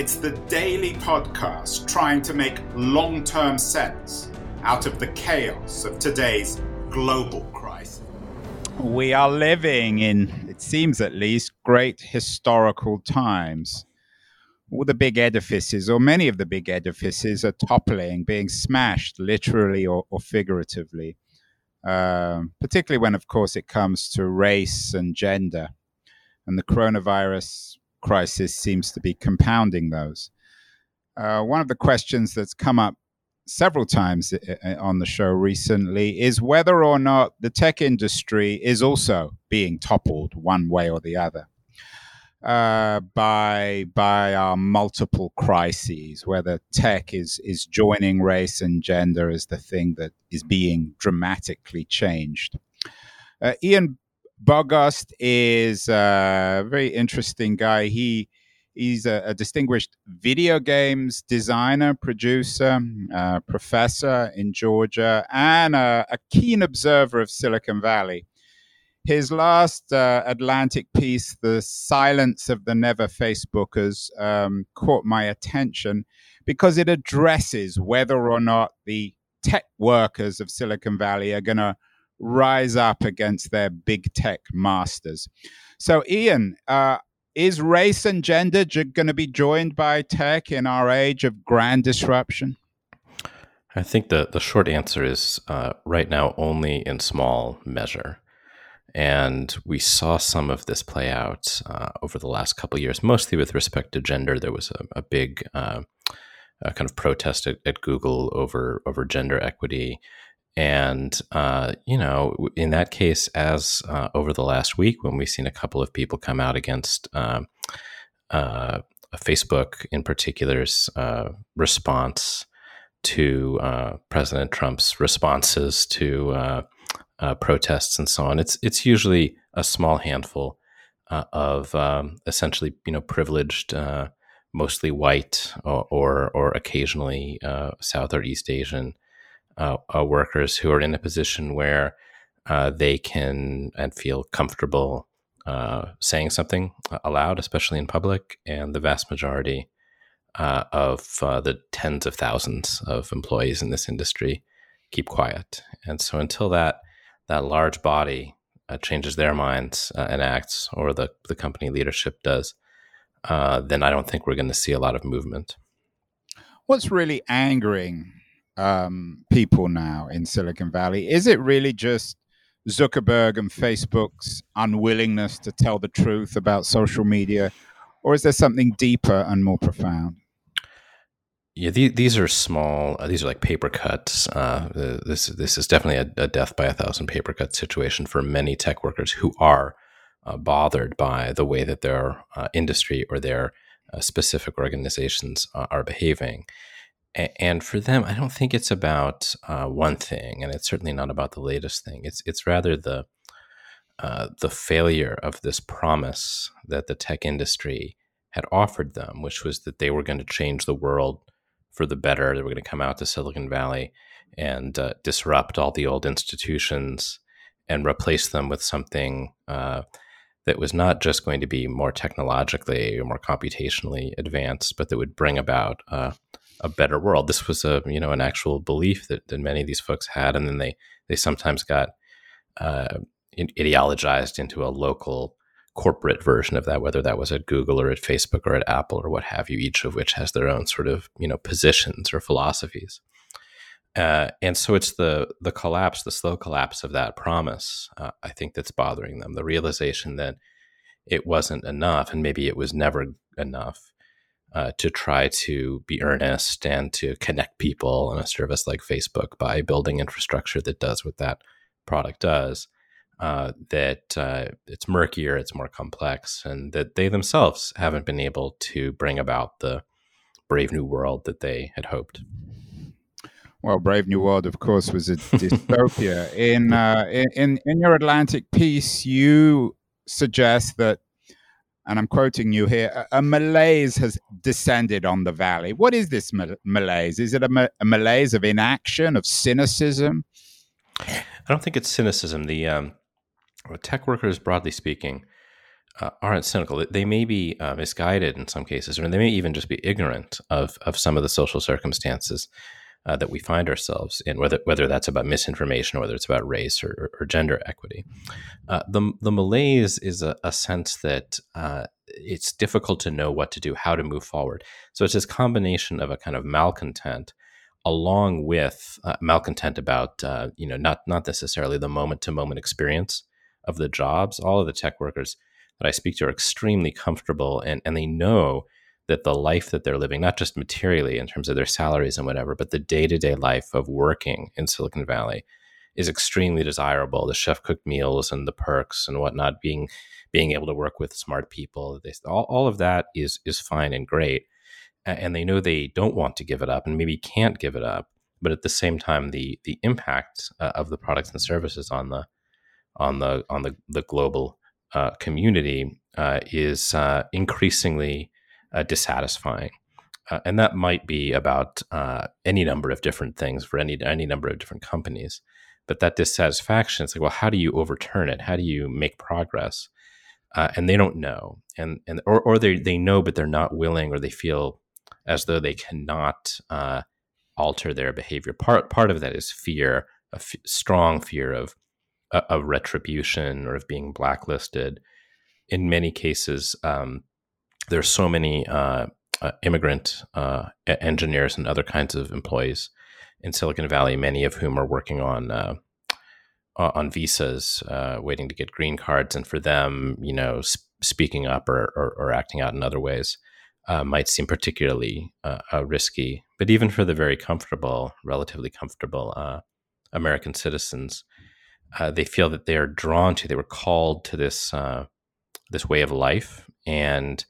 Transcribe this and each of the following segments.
it's the daily podcast trying to make long term sense out of the chaos of today's global crisis. We are living in, it seems at least, great historical times. All the big edifices, or many of the big edifices, are toppling, being smashed literally or, or figuratively. Um, particularly when, of course, it comes to race and gender. And the coronavirus crisis seems to be compounding those. Uh, one of the questions that's come up several times uh, uh, on the show recently is whether or not the tech industry is also being toppled one way or the other uh, by by our multiple crises, whether tech is is joining race and gender as the thing that is being dramatically changed. Uh, Ian Bogost is a very interesting guy. He he's a, a distinguished video games designer, producer, uh, professor in Georgia, and a, a, keen observer of Silicon Valley. His last uh, Atlantic piece, "The Silence of the Never Facebookers," um, caught my attention because it addresses whether or not the tech workers of Silicon Valley are going to rise up against their big tech masters. So, Ian, uh, is race and gender going to be joined by tech in our age of grand disruption? I think the, the short answer is uh, right now only in small measure. And we saw some of this play out uh, over the last couple years, mostly with respect to gender. There was a, a big uh, kind of protest at, at, Google over over gender equity, and, uh, you know, in that case, as uh, over the last week, when we've seen a couple of people come out against um, uh, Facebook in particular's uh, response to uh, President Trump's responses to uh, protests and so on, it's it's usually a small handful of um, essentially, you know, privileged, mostly white or or, or occasionally South or East Asian uh, uh, workers who are in a position where uh, they can and feel comfortable uh, saying something aloud, especially in public, and the vast majority uh, of uh, the tens of thousands of employees in this industry keep quiet. And so, until that that large body changes their minds and acts, or the the company leadership does, then I don't think we're going to see a lot of movement. What's really angering um, people now in Silicon Valley? Is it really just Zuckerberg and Facebook's unwillingness to tell the truth about social media, or is there something deeper and more profound? Yeah, these are small. Uh, these are like paper cuts. Uh, this this is definitely a, a, death by a thousand paper cuts situation for many tech workers who are uh, bothered by the way that their uh, industry or their uh, specific organizations uh, are behaving and for them, I don't think it's about uh, one thing, and it's certainly not about the latest thing. It's it's rather the uh, the failure of this promise that the tech industry had offered them, which was that they were going to change the world for the better. They were going to come out to Silicon Valley and uh, disrupt all the old institutions and replace them with something uh, that was not just going to be more technologically or more computationally advanced, but that would bring about uh, a better world. This was a you know an actual belief that, that many of these folks had, and then they they sometimes got uh, ideologized into a local corporate version of that, whether that was at Google or at Facebook or at Apple or what have you, each of which has their own sort of you know positions or philosophies. Uh, and so it's the the collapse, the slow collapse of that promise. Uh, I think that's bothering them. The realization that it wasn't enough, and maybe it was never enough, uh, to try to be earnest and to connect people on a service like Facebook by building infrastructure that does what that product does. Uh, that uh, it's murkier, it's more complex, and that they themselves haven't been able to bring about the Brave New World that they had hoped. Well, Brave New World, of course, was a dystopia. in, uh, in in your Atlantic piece, you suggest that, and I'm quoting you here, a, a malaise has descended on the valley. What is this ma- malaise? Is it a, ma- a, malaise of inaction, of cynicism? I don't think it's cynicism. The um, tech workers, broadly speaking, uh, aren't cynical. They may be uh, misguided in some cases, or they may even just be ignorant of of some of the social circumstances uh, that we find ourselves in, whether whether that's about misinformation or whether it's about race or, or gender equity. Uh, the the malaise is a, a sense that uh, it's difficult to know what to do, how to move forward. So it's this combination of a kind of malcontent, along with uh, malcontent about uh, you know not not necessarily the moment to moment experience of the jobs. All of the tech workers that I speak to are extremely comfortable and and they know that the life that they're living, not just materially in terms of their salaries and whatever, but the day to day life of working in Silicon Valley is extremely desirable. The chef cooked meals and the perks and whatnot, being being able to work with smart people, they, all, all of that is is fine and great. And they know they don't want to give it up and maybe can't give it up. But at the same time, the the impact uh, of the products and services on the on the on the the global uh, community uh, is uh, increasingly uh, dissatisfying. Uh, and that might be about uh, any number of different things for any any number of different companies. But that dissatisfaction, it's like, well, how do you overturn it? How do you make progress? Uh, and they don't know, and and or or they they know, but they're not willing, or they feel as though they cannot uh, alter their behavior. Part part of that is fear, a f- strong fear of uh, of retribution or of being blacklisted. In many cases, um, there's so many uh, uh, immigrant uh, engineers and other kinds of employees in Silicon Valley, many of whom are working on uh, on visas, uh, waiting to get green cards, and for them, you know, sp- speaking up or, or, or, acting out in other ways uh, might seem particularly risky. But even for the very comfortable, relatively comfortable American citizens, they feel that they are drawn to, they were called to this this way of life, and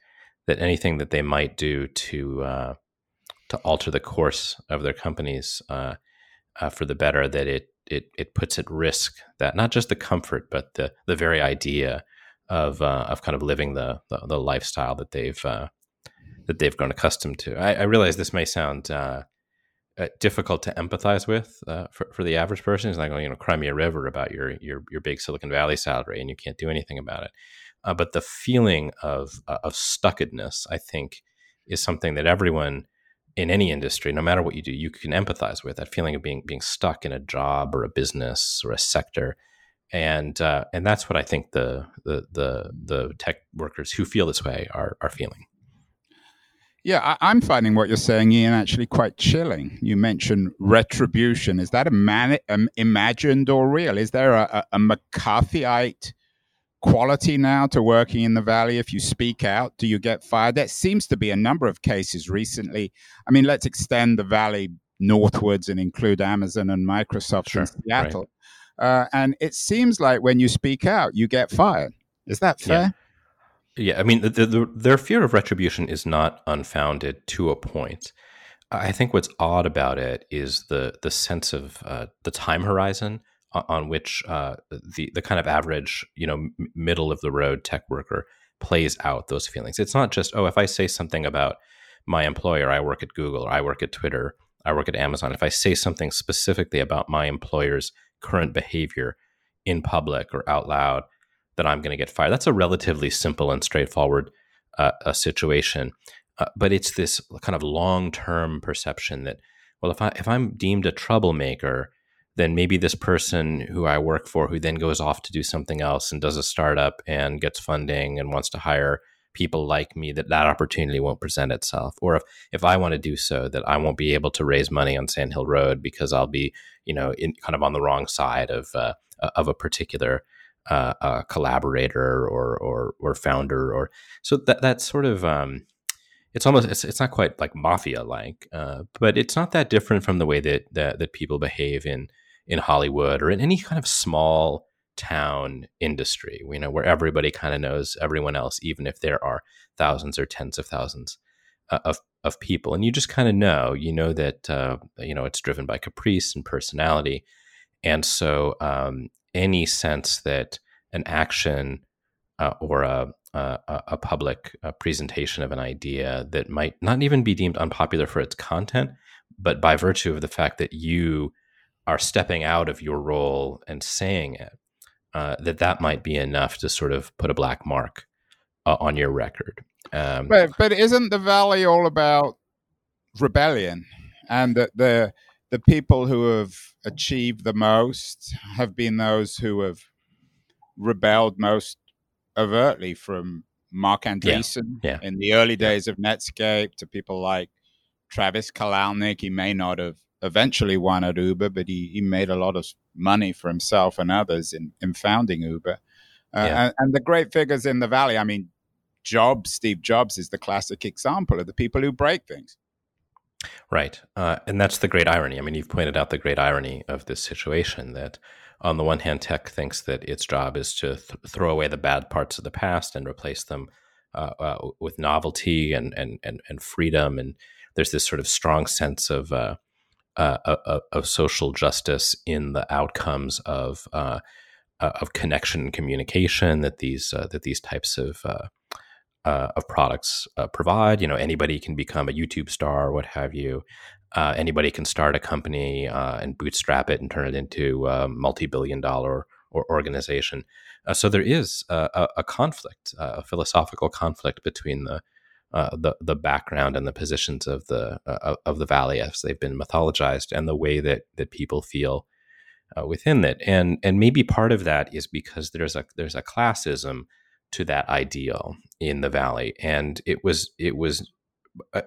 that anything that they might do to uh, to alter the course of their companies uh, uh, for the better, that it it it puts at risk that not just the comfort, but the the very idea of uh, of kind of living the the, the lifestyle that they've uh, that they've grown accustomed to. I, I realize this may sound uh, difficult to empathize with for, for the average person. It's like, going you know, cry me a river about your your your big Silicon Valley salary, and you can't do anything about it. Uh, but the feeling of uh, of stuckedness, I think, is something that everyone in any industry, no matter what you do, you can empathize with. That feeling of being being stuck in a job or a business or a sector, and uh, and that's what I think the, the the the tech workers who feel this way are are feeling. Yeah, I, am finding what you're saying, Ian, actually quite chilling. You mentioned retribution. Is that a man, um, imagined or real? Is there a, a, a McCarthyite quality now to working in the valley. If you speak out do you get fired? There seems to be a number of cases recently. I mean let's extend the valley northwards and include amazon and microsoft sure, in seattle. Right. uh, and it seems like when you speak out you get fired. Is that fair? Yeah, yeah. i mean the, the, their fear of retribution is not unfounded to a point. I think what's odd about it is the the sense of uh, the time horizon on which uh, the the kind of average, you know, middle of the road tech worker plays out those feelings. It's not just oh, if I say something about my employer, I work at Google, or I work at Twitter, I work at Amazon. If I say something specifically about my employer's current behavior in public or out loud, that I'm going to get fired. That's a relatively simple and straightforward uh, a situation, uh, but it's this kind of long term perception that well, if I if I'm deemed a troublemaker then maybe this person who I work for, who then goes off to do something else and does a startup and gets funding and wants to hire people like me, that that opportunity won't present itself. Or if, if I want to do so, that I won't be able to raise money on Sand Hill Road because I'll be, you know, in, kind of on the wrong side of uh, of a particular uh, uh, collaborator or, or or founder. Or so that that's sort of um, it's almost it's, it's not quite like mafia like, uh, but it's not that different from the way that, that that people behave in in Hollywood or in any kind of small town industry, you know, where everybody kind of knows everyone else, even if there are thousands or tens of thousands of of people, and you just kind of know. You know that uh, you know it's driven by caprice and personality, and so um, any sense that an action uh, or a, a, a public uh, presentation of an idea that might not even be deemed unpopular for its content, but by virtue of the fact that you are stepping out of your role and saying it, uh, that that might be enough to sort of put a black mark uh, on your record. Um, but but isn't the valley all about rebellion and that the the people who have achieved the most have been those who have rebelled most overtly from Marc Andreessen yeah, yeah. in the early days of Netscape to people like Travis Kalanick. He may not have eventually won at Uber, but he, he made a lot of money for himself and others in, in founding Uber. Uh, yeah. and, and, the great figures in the valley, I mean, Jobs, Steve Jobs is the classic example of the people who break things. Right. Uh, and that's the great irony. I mean, you've pointed out the great irony of this situation that, on the one hand, tech thinks that its job is to th- throw away the bad parts of the past and replace them uh, uh, with novelty and, and, and, and freedom. And there's this sort of strong sense of, uh, uh, of, of, social justice in the outcomes of, uh, of connection and communication that these, that these types of uh, of products uh, provide. You know, anybody can become a YouTube star, what have you. Uh, anybody can start a company uh, and bootstrap it and turn it into a multi-billion-dollar or organization. Uh, so there is a, a conflict, a philosophical conflict between the uh, the the background and the positions of the of the valley as they've been mythologized, and the way that that people feel within it. And and maybe part of that is because there's a there's a classism to that ideal in the valley and it was it was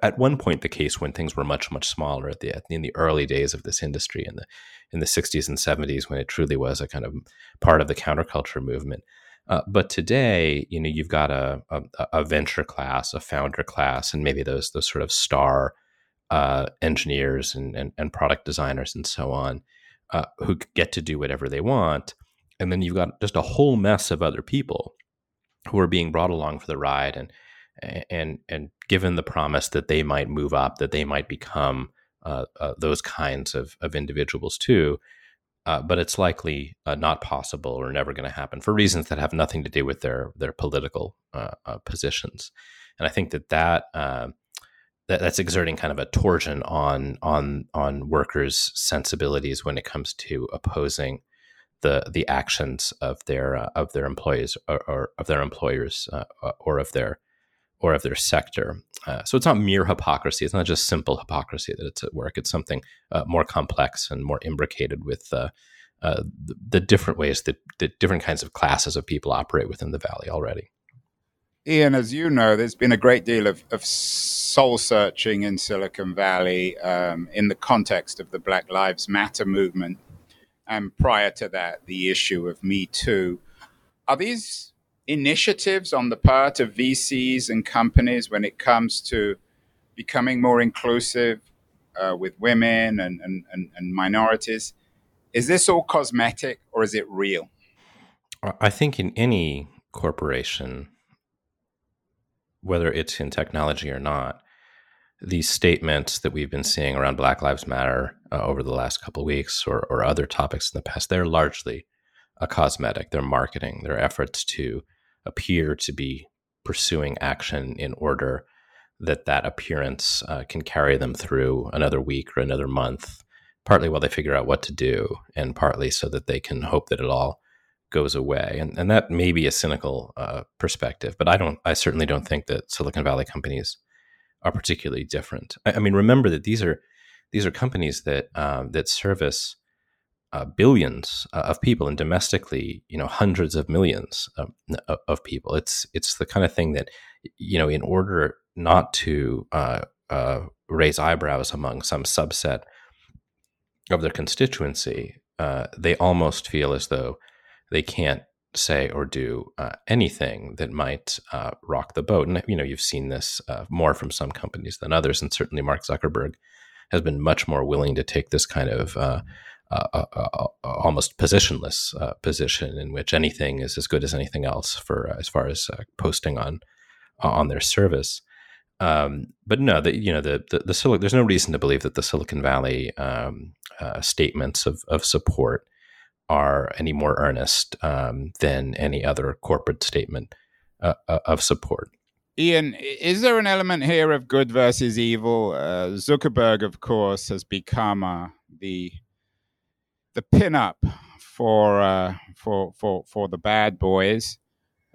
at one point the case when things were much much smaller at the in the early days of this industry in the in the 60s and 70s when it truly was a kind of part of the counterculture movement uh, but today you know you've got a, a, a venture class a founder class and maybe those those sort of star uh, engineers and, and, and product designers and so on uh, who get to do whatever they want and then you've got just a whole mess of other people who are being brought along for the ride and and and given the promise that they might move up, that they might become uh, uh, those kinds of, of individuals too. Uh, but it's likely uh, not possible or never going to happen for reasons that have nothing to do with their their political uh, uh, positions. And I think that that, that that's exerting kind of a torsion on on on workers' sensibilities when it comes to opposing the the actions of their uh, of their employees or, or of their employers uh, or of their or of their sector. Uh, so it's not mere hypocrisy. It's not just simple hypocrisy that it's at work. It's something uh, more complex and more imbricated with uh, the, the, different ways that, that different kinds of classes of people operate within the valley already. Ian, as you know, there's been a great deal of, of soul searching in Silicon Valley um, in the context of the Black Lives Matter movement and prior to that, the issue of Me Too. Are these initiatives on the part of VCs and companies when it comes to becoming more inclusive uh, with women and, and, and, and minorities? Is this all cosmetic or is it real? I think in any corporation, whether it's in technology or not, these statements that we've been seeing around Black Lives Matter uh, over the last couple of weeks or, or other topics in the past, they're largely a cosmetic. They're marketing. They're efforts to appear to be pursuing action in order that that appearance uh, can carry them through another week or another month, partly while they figure out what to do, and partly so that they can hope that it all goes away. And, and that may be a cynical uh, perspective, but I don't. I certainly don't think that Silicon Valley companies are particularly different. I, I mean, remember that these are these are companies that um, that service uh, billions uh, of people and domestically, you know, hundreds of millions um, of people. It's it's the kind of thing that you know, in order not to uh, uh, raise eyebrows among some subset of their constituency, uh, they almost feel as though they can't say or do uh, anything that might rock the boat. And you know, you've seen this more from some companies than others, and certainly Mark Zuckerberg has been much more willing to take this kind of uh, uh, uh, almost positionless position in which anything is as good as anything else for as far as posting on on their service. Um, but no, the, you know the the, the there's no reason to believe that the Silicon Valley um, uh, statements of of support are any more earnest um, than any other corporate statement uh, uh of support. Ian, is there an element here of good versus evil? Uh, Zuckerberg, of course, has become uh, the the pinup for uh, for for for the bad boys.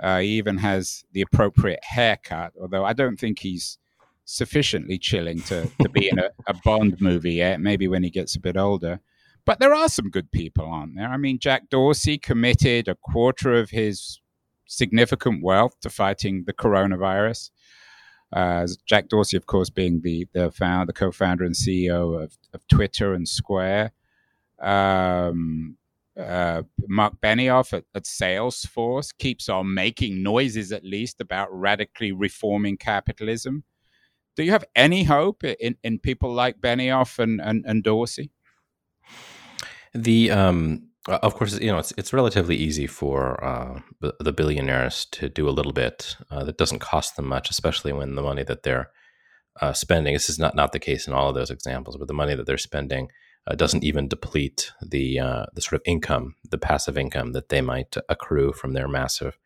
Uh, he even has the appropriate haircut, although I don't think he's sufficiently chilling to, to be in a, a Bond movie yet. Maybe when he gets a bit older. But there are some good people on there. I mean, Jack Dorsey committed a quarter of his significant wealth to fighting the coronavirus. Uh, Jack Dorsey, of course, being the the founder, the co-founder and CEO of, of Twitter and Square. Um, uh, Marc Benioff at, at, Salesforce keeps on making noises, at least, about radically reforming capitalism. Do you have any hope in, in people like Benioff and, and, and Dorsey? The um, of course, you know it's it's relatively easy for uh, the billionaires to do a little bit uh, that doesn't cost them much, especially when the money that they're uh, spending. This is not not the case in all of those examples, but the money that they're spending uh, doesn't even deplete the uh, the sort of income, the passive income that they might accrue from their massive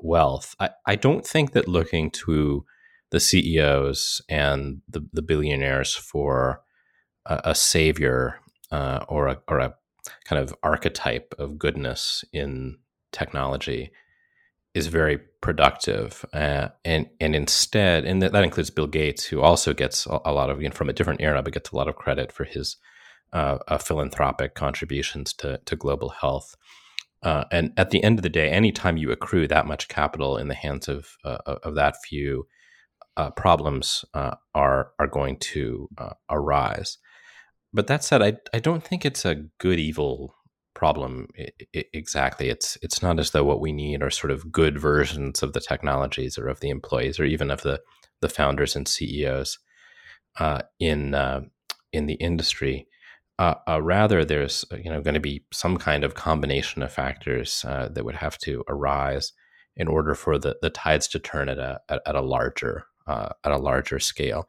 wealth. I, I don't think that looking to the CEOs and the, the billionaires for a, a savior uh, or a or a kind of archetype of goodness in technology is very productive, uh, and and instead, and that, that, includes Bill Gates, who also gets a, a lot of you know, from a different era, but gets a lot of credit for his uh, uh, philanthropic contributions to to global health. Uh, and at the end of the day, anytime you accrue that much capital in the hands of uh, of that few, uh, problems are are going to arise. But that said, I I don't think it's a good evil problem I- I- exactly. It's it's not as though what we need are sort of good versions of the technologies or of the employees or even of the the founders and CEOs uh, in uh, in the industry. Uh, uh rather, there's uh, you know going to be some kind of combination of factors uh, that would have to arise in order for the, the tides to turn at a at, at a larger at a larger scale,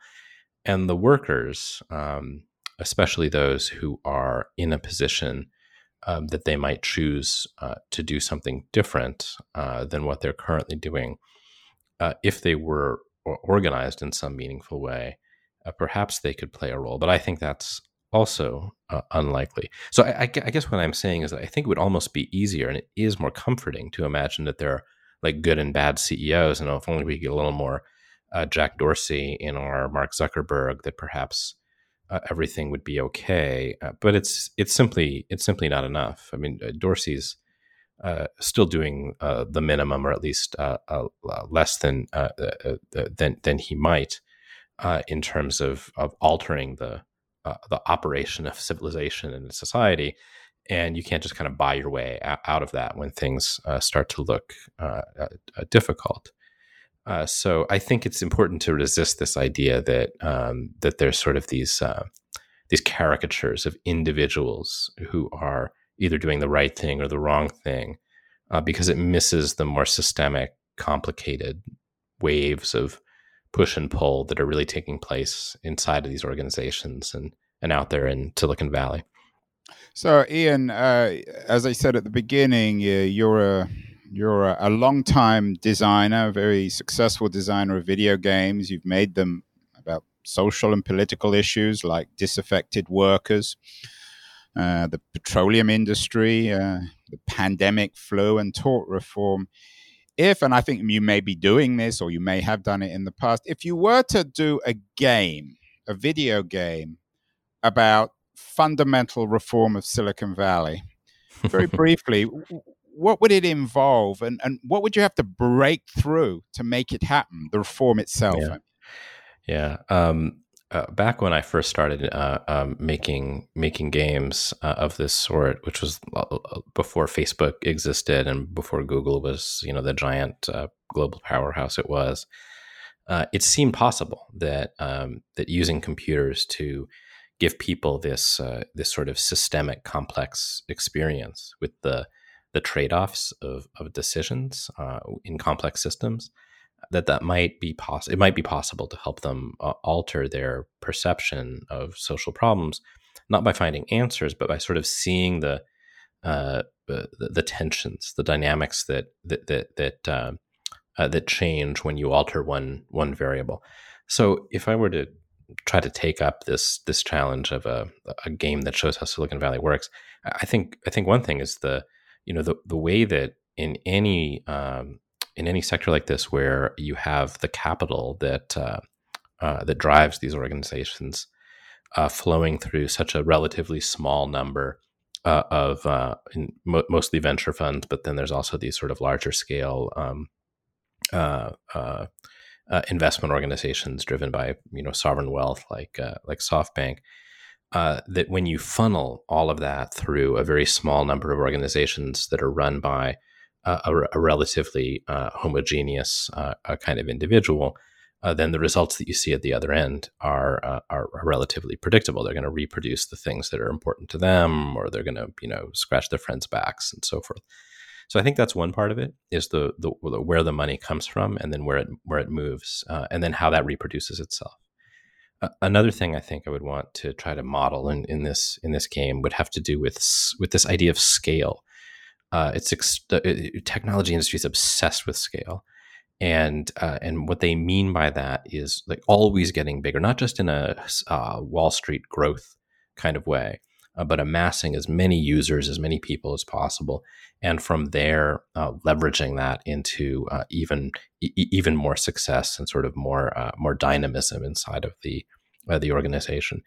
and the workers. Um, especially those who are in a position um, that they might choose uh, to do something different uh, than what they're currently doing. Uh, if they were organized in some meaningful way, uh, perhaps they could play a role. But I think that's also uh, unlikely. So I, I, guess what I'm saying is that I think it would almost be easier and it is more comforting to imagine that there are like good and bad CEOs. And if only we get a little more uh, Jack Dorsey in our Mark Zuckerberg, that perhaps uh, everything would be okay. Uh, but it's it's simply it's simply not enough. I mean, uh, Dorsey's uh, still doing the minimum, or at least less than than than he might in terms of of altering the the operation of civilization and society. And you can't just kind of buy your way out of that when things start to look difficult. Uh, so I think it's important to resist this idea that um, that there's sort of these uh, these caricatures of individuals who are either doing the right thing or the wrong thing, uh, because it misses the more systemic, complicated waves of push and pull that are really taking place inside of these organizations and and out there in Silicon Valley. So, Ian, uh, as I said at the beginning, you're a you're a, a long-time designer, a very successful designer of video games. You've made them about social and political issues like disaffected workers, uh, the petroleum industry, uh, the pandemic flu, and tort reform. If, and I think you may be doing this or you may have done it in the past, if you were to do a game, a video game about fundamental reform of Silicon Valley, very briefly, what would it involve and, and what would you have to break through to make it happen the reform itself yeah, yeah. Um, uh, back when I first started uh, um, making making games uh, of this sort, which was uh, uh, before Facebook existed and before Google was, you know, the giant uh, global powerhouse it was, it seemed possible that um, that using computers to give people this this sort of systemic, complex experience with the the trade offs of, of decisions in complex systems, that that might be possible. It might be possible to help them uh, alter their perception of social problems, not by finding answers, but by sort of seeing the uh, the, the, tensions, the dynamics that that that that, uh, uh, that change when you alter one one variable. So, if I were to try to take up this this challenge of a, a game that shows how Silicon Valley works, I think I think one thing is the you know the the way that in any um, in any sector like this where you have the capital that uh, uh, that drives these organizations uh, flowing through such a relatively small number uh, of uh, mo- mostly venture funds, but then there's also these sort of larger scale um, uh, investment organizations driven by you know sovereign wealth like like SoftBank. that when you funnel all of that through a very small number of organizations that are run by a, a relatively uh, homogeneous uh, kind of individual, uh, then the results that you see at the other end are, are, relatively predictable. They're going to reproduce the things that are important to them, or they're going to you know scratch their friends' backs and so forth. So I think that's one part of it is the, the, the where the money comes from, and then where it where it moves, uh, and then how that reproduces itself. another thing I think I would want to try to model in, in this in this game would have to do with with this idea of scale uh, it's ex- the technology industry is obsessed with scale, and uh, and what they mean by that is like always getting bigger, not just in a uh, Wall Street growth kind of way, uh, but amassing as many users, as many people as possible, and from there uh, leveraging that into uh, even e- even more success and sort of more more dynamism inside of the the organization.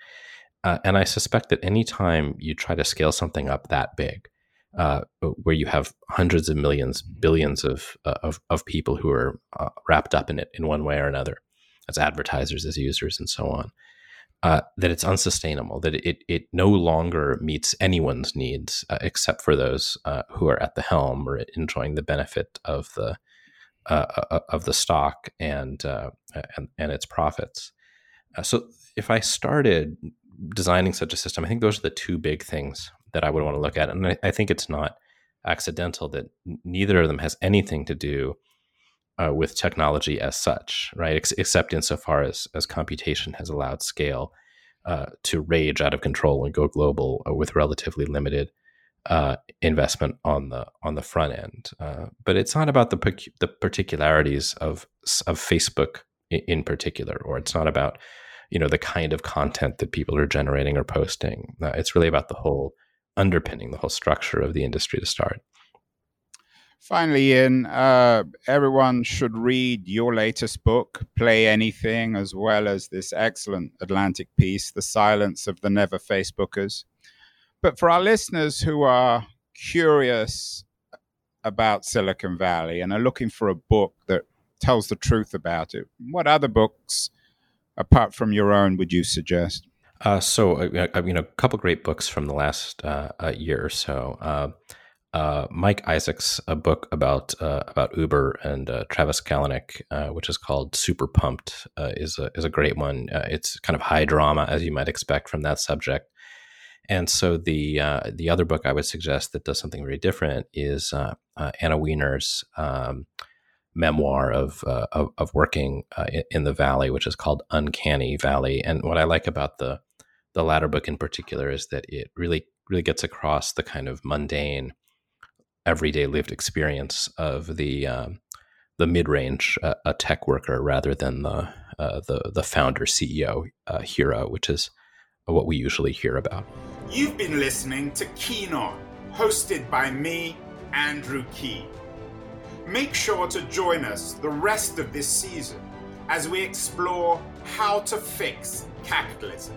and I suspect that anytime you try to scale something up that big, uh, where you have hundreds of millions, billions of uh, of, of people who are uh, wrapped up in it in one way or another, as advertisers, as users, and so on. Uh, that it's unsustainable. That it it no longer meets anyone's needs uh, except for those uh, who are at the helm or enjoying the benefit of the of the stock and and and its profits. so if I started designing such a system, I think those are the two big things that I would want to look at. And I, I think it's not accidental that neither of them has anything to do uh, with technology as such, right? Ex- except insofar as as computation has allowed scale uh, to rage out of control and go global uh, with relatively limited uh, investment on the on the front end. Uh, but it's not about the the particularities of of Facebook in, in particular, or it's not about you know the kind of content that people are generating or posting. Uh, it's really about the whole underpinning the whole structure of the industry to start. Finally, Ian, uh, everyone should read your latest book, Play Anything, as well as this excellent Atlantic piece, The Silence of the Never Facebookers. But for our listeners who are curious about Silicon Valley and are looking for a book that tells the truth about it, what other books, apart from your own, would you suggest? Uh, so, uh, uh, you know, a couple great books from the last uh, year or so. Uh, uh, Mike Isaac's, a book about about Uber and Travis Kalanick, which is called Super Pumped, is a is a great one. it's kind of high drama, as you might expect from that subject. And so the the other book I would suggest that does something very different is Anna Wiener's Um, memoir of, uh, of, of working uh, in the valley, which is called Uncanny Valley. And what I like about the the latter book in particular is that it really really gets across the kind of mundane everyday lived experience of the um, the mid-range uh, a tech worker rather than the uh, the the founder CEO uh, hero which is what we usually hear about. You've been listening to Keen On, hosted by me, Andrew Keen. Make sure to join us the rest of this season as we explore how to fix capitalism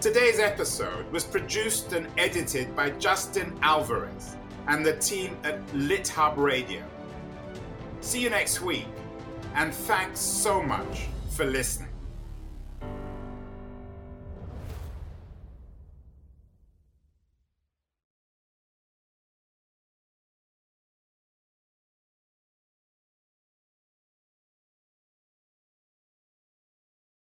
Today's episode was produced and edited by Justin Alvarez and the team at LitHub Radio. See you next week, and thanks so much for listening.